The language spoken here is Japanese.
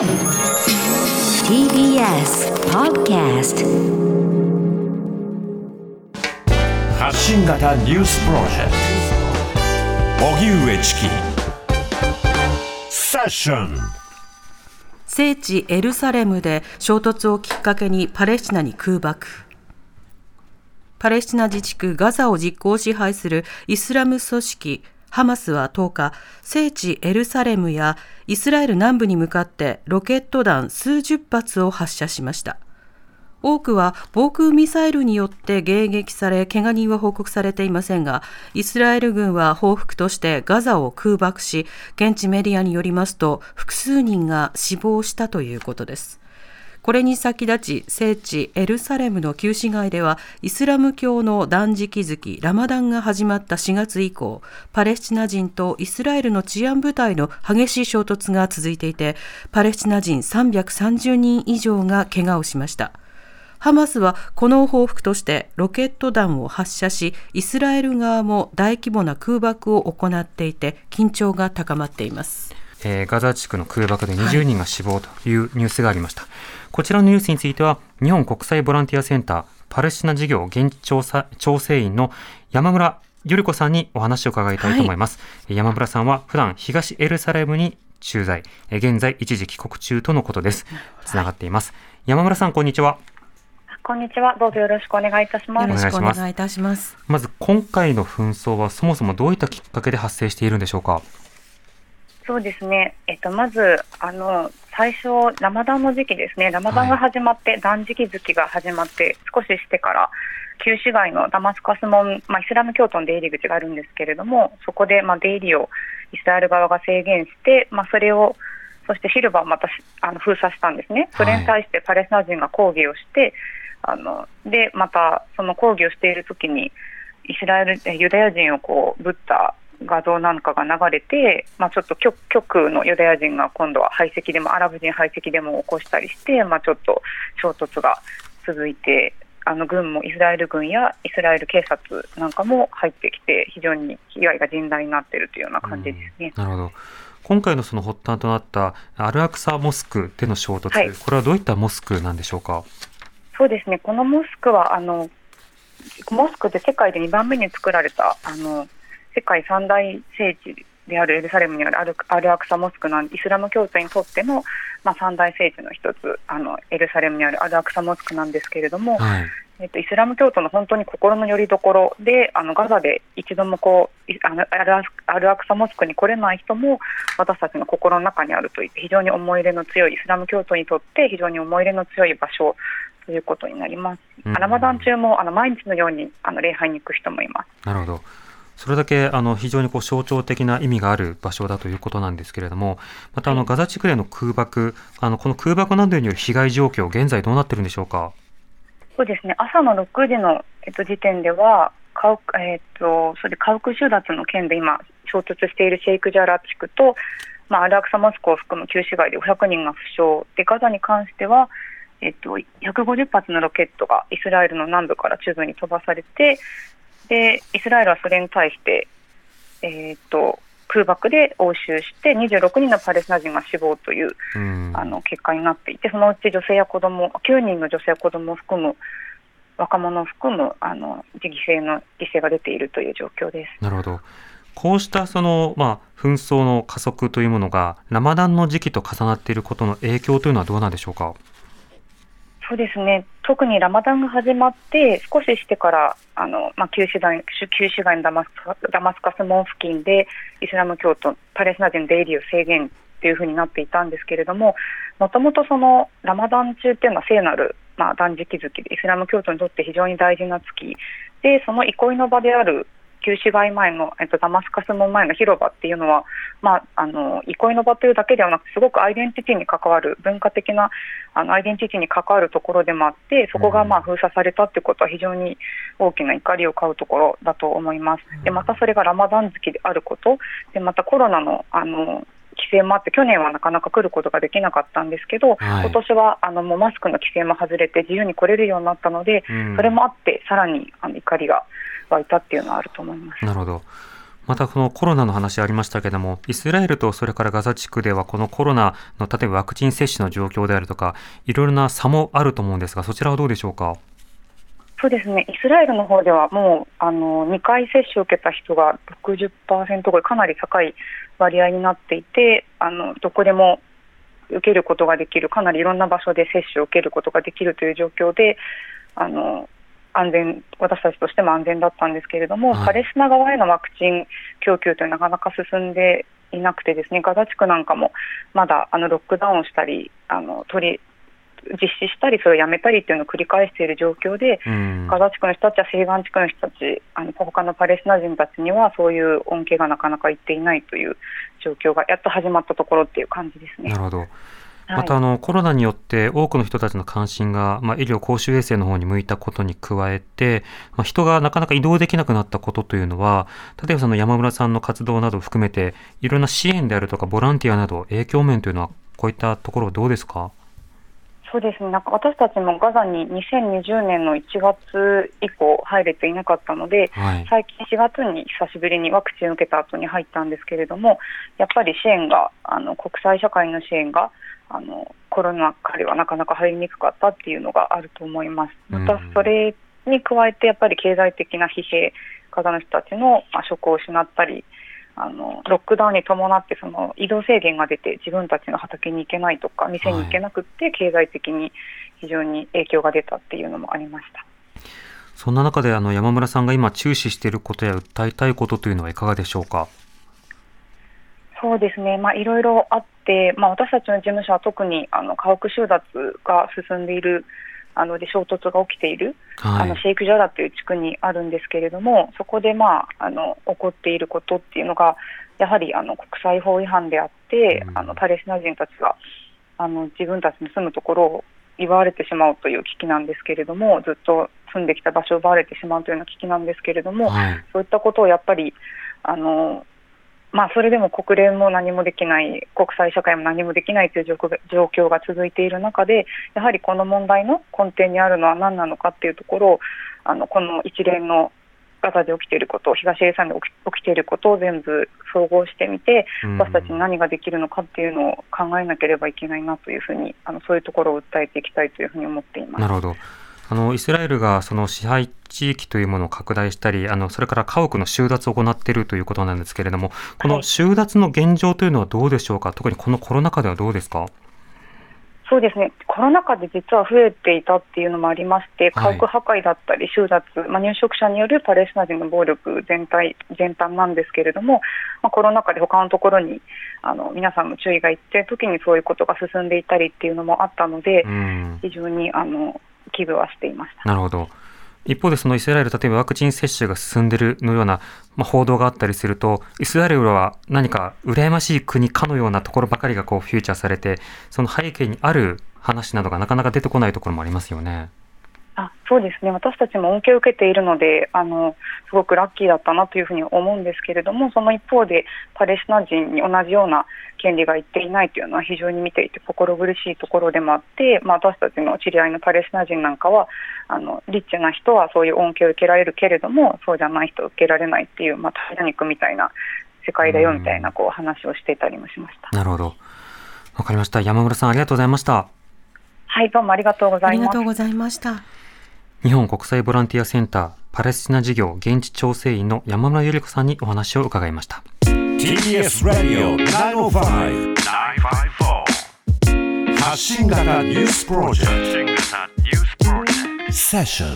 TBS Podcast 発信型ニュースプロジェクト。荻上チキ。セッション。聖地エルサレムで衝突をきっかけにパレスチナに空爆。パレスチナ自治区ガザを実効支配するイスラム組織ハマスは10日、聖地エルサレムやイスラエル南部に向かってロケット弾数十発を発射しました。多くは防空ミサイルによって迎撃され、怪我人は報告されていませんが、イスラエル軍は報復としてガザを空爆し、現地メディアによりますと、複数人が死亡したということです。これに先立ち聖地エルサレムの旧市街ではイスラム教の断食月ラマダンが始まった4月以降パレスチナ人とイスラエルの治安部隊の激しい衝突が続いていてパレスチナ人330人以上が怪我をしました。ハマスはこの報復としてロケット弾を発射しイスラエル側も大規模な空爆を行っていて緊張が高まっています。えー、ガザ地区の空爆で20人が死亡というニュースがありました。はい、こちらのニュースについては、日本国際ボランティアセンターパレスチナ事業現地調査調整員の山村ゆり子さんにお話を伺いたいと思います。はい、山村さんは普段東エルサレムに駐在、現在一時帰国中とのことです。つながっています。山村さん、こんにちは。こんにちは。どうぞよろしくお願いいたします。よろしくお願いいたします。まず、今回の紛争はそもそもどういったきっかけで発生しているんでしょうか？そうですね、えっと、まずあの最初、ラマダンの時期ですね、ラマダンが始まって、はい、断食月が始まって、少ししてから、旧市街のダマスカス門、まあ、イスラム教徒の出入り口があるんですけれども、そこで、まあ、出入りをイスラエル側が制限して、まあ、それを、そして広場をまたあの封鎖したんですね、それに対してパレスチナ人が抗議をして、はい、あのでまたその抗議をしているときに、イスラエルユダヤ人をこうぶった画像なんかが流れて、まあ、ちょっと極極のユダヤ人が今度は排斥でもアラブ人排斥でも起こしたりして、まあ、ちょっと衝突が続いてあの軍もイスラエル軍やイスラエル警察なんかも入ってきて非常に被害が甚大になっているというような感じですね。なるほど今回のその発端となったアルアクサモスクでの衝突、はい、これはどういったモスクなんでしょうか？そうですね。このモスクはあのモスクで世界で2番目に作られたあの世界三大聖地であるエルサレムにあるアルアルアクサモスクのイスラム教徒にとっての、まあ、三大聖地の一つあのエルサレムにあるアルアクサモスクなんですけれども、はい、えっと、イスラム教徒の本当に心の拠り所であのガザで一度もこうあのアルアクサモスクに来れない人も私たちの心の中にあるといって非常に思い入れの強いイスラム教徒にとって非常に思い入れの強い場所ということになります。うん、ラマダン中もあの毎日のようにあの礼拝に行く人もいます。なるほど。それだけあの非常にこう象徴的な意味がある場所だということなんですけれども、またあのガザ地区への空爆、あのこの空爆などによる被害状況、現在どうなってるんでしょうか？そうですね。朝の6時のえっと時点では、カウえっとそれで家屋収奪の件で今衝突しているシェイクジャラ地区と、まあアルアクサモスクを含む旧市街で500人が負傷でガザに関しては。えっと、150発のロケットがイスラエルの南部から中部に飛ばされて、でイスラエルはそれに対して、えーと、空爆で応酬して26人のパレスチナ人が死亡という、うん、あの結果になっていてそのうち女性や子供9人の女性や子供を含む若者を含むあの犠牲の犠牲が出ているという状況です。なるほどこうしたその、まあ、紛争の加速というものがラマダンの時期と重なっていることの影響というのはどうなんでしょうか？そうですね特にラマダンが始まって少ししてからあの、まあ、旧市街旧市街のダマスダマスカス門付近でイスラム教徒パレスチナ人の出入りを制限というふうになっていたんですけれどももともとそのラマダン中っていうのは聖なる、まあ、断食月でイスラム教徒にとって非常に大事な月でその憩いの場である旧市街前の、えっと、ダマスカス門前の広場っていうのは、まあ、あの憩いの場というだけではなくすごくアイデンティティに関わる文化的なあのアイデンティティに関わるところでもあってそこがまあ封鎖されたってことは非常に大きな怒りを買うところだと思います。でまたそれがラマダン月であること。でまたコロナのあの規制もあって去年はなかなか来ることができなかったんですけど、はい、今年はあのもうマスクの規制も外れて自由に来れるようになったので、うん、それもあってさらにあの怒りが湧いたっていうのはあると思います。なるほどまたこのコロナの話ありましたけれども、イスラエルとそれからガザ地区ではこのコロナの例えばワクチン接種の状況であるとか、いろいろな差もあると思うんですが、そちらはどうでしょうか？そうですね、イスラエルの方ではもうあの2回接種を受けた人が60%ぐらい、かなり高い割合になっていて、あのどこでも受けることができる、かなりいろんな場所で接種を受けることができるという状況で、あの安全、私たちとしても安全だったんですけれども、はいパレスチナ側へのワクチン供給というのはなかなか進んでいなくて、ですねガザ地区なんかもまだあのロックダウンをしたり、あの取り実施したり、それをやめたりというのを繰り返している状況で、うん。ガザ地区の人たちや西岸地区の人たち、あの他のパレスチナ人たちには、そういう恩恵がなかなかいっていないという状況がやっと始まったところっていう感じですね。なるほど。はい。またあのコロナによって多くの人たちの関心が、まあ、医療公衆衛生の方に向いたことに加えて、まあ、人がなかなか移動できなくなったことというのは例えばその山村さんの活動などを含めていろんな支援であるとかボランティアなど影響面というのはこういったところはどうですか？そうですね。なんか私たちもガザに2020年の1月以降入れていなかったので、はい。最近4月に久しぶりにワクチンを受けた後に入ったんですけれども、やっぱり支援が、あの国際社会の支援があのコロナ禍ではなかなか入りにくかったっていうのがあると思います。またうんそれに加えて、やっぱり経済的な疲弊、ガザの人たちのまあ職を失ったり、あのロックダウンに伴ってその移動制限が出て自分たちの畑に行けないとか店に行けなくって経済的に非常に影響が出たっていうのもありました。そんな中であの山村さんが今注視していることや訴えたいことというのはいかがでしょうか？そうですね、まあ、いろいろあって、まあ、私たちの事務所は特にあの家屋収奪が進んでいる、あので衝突が起きている、はい。あのシェイクジャラという地区にあるんですけれども、そこで、まあ、あの起こっていることっていうのが、やはりあの国際法違反であって、うん。あのパレスチナ人たちがあの自分たちの住むところを奪われてしまうという危機なんですけれども、ずっと住んできた場所を奪われてしまうというような危機なんですけれども、はい。そういったことをやっぱり、あのまあ、それでも国連も何もできない、国際社会も何もできないという状況が続いている中で、やはりこの問題の根底にあるのは何なのかっていうところを、あのこの一連のガザで起きていること、東エルサで起き起きていることを全部総合してみて、うん私たちに何ができるのかっていうのを考えなければいけないなというふうに、あのそういうところを訴えていきたいというふうに思っていますな。るほど。あの、イスラエルがその支配地域というものを拡大したり、あの、それから家屋の収奪を行っているということなんですけれども、この収奪の現状というのはどうでしょうか？特にこのコロナ禍ではどうですか？そうですね、コロナ禍で実は増えていたっていうのもありまして、はい。家屋破壊だったり、収奪、まあ、入植者によるパレスチナ人の暴力全体全般なんですけれども、まあ、コロナ禍で他のところにあの皆さんの注意がいっているときにそういうことが進んでいたりっていうのもあったので、うん。非常にあの危惧はしていました。なるほど。一方でそのイスラエル、例えばワクチン接種が進んでいるのような、まあ、報道があったりすると、イスラエルは何か羨ましい国かのようなところばかりがこうフューチャーされて、その背景にある話などがなかなか出てこないところもありますよね。あそうですね、私たちも恩恵を受けているのであの、すごくラッキーだったなというふうに思うんですけれども、その一方で、パレスチナ人に同じような権利がいっていないというのは非常に見ていて心苦しいところでもあって、まあ、私たちの知り合いのパレスチナ人なんかは、あのリッチな人はそういう恩恵を受けられるけれども、そうじゃない人は受けられないっていう、まあ、タイタニックみたいな世界だよみたいなこう話をしていたりもしました。なるほど。わかりました。山村さんありがとうございました。はい、どうもありがとうごあざいますりがとう。ございました。日本国際ボランティアセンターパレスチナ事業現地調整員の山村ゆり子さんにお話を伺いました。TBS Radio 905 954発信型ニュースプロジェクト。セッション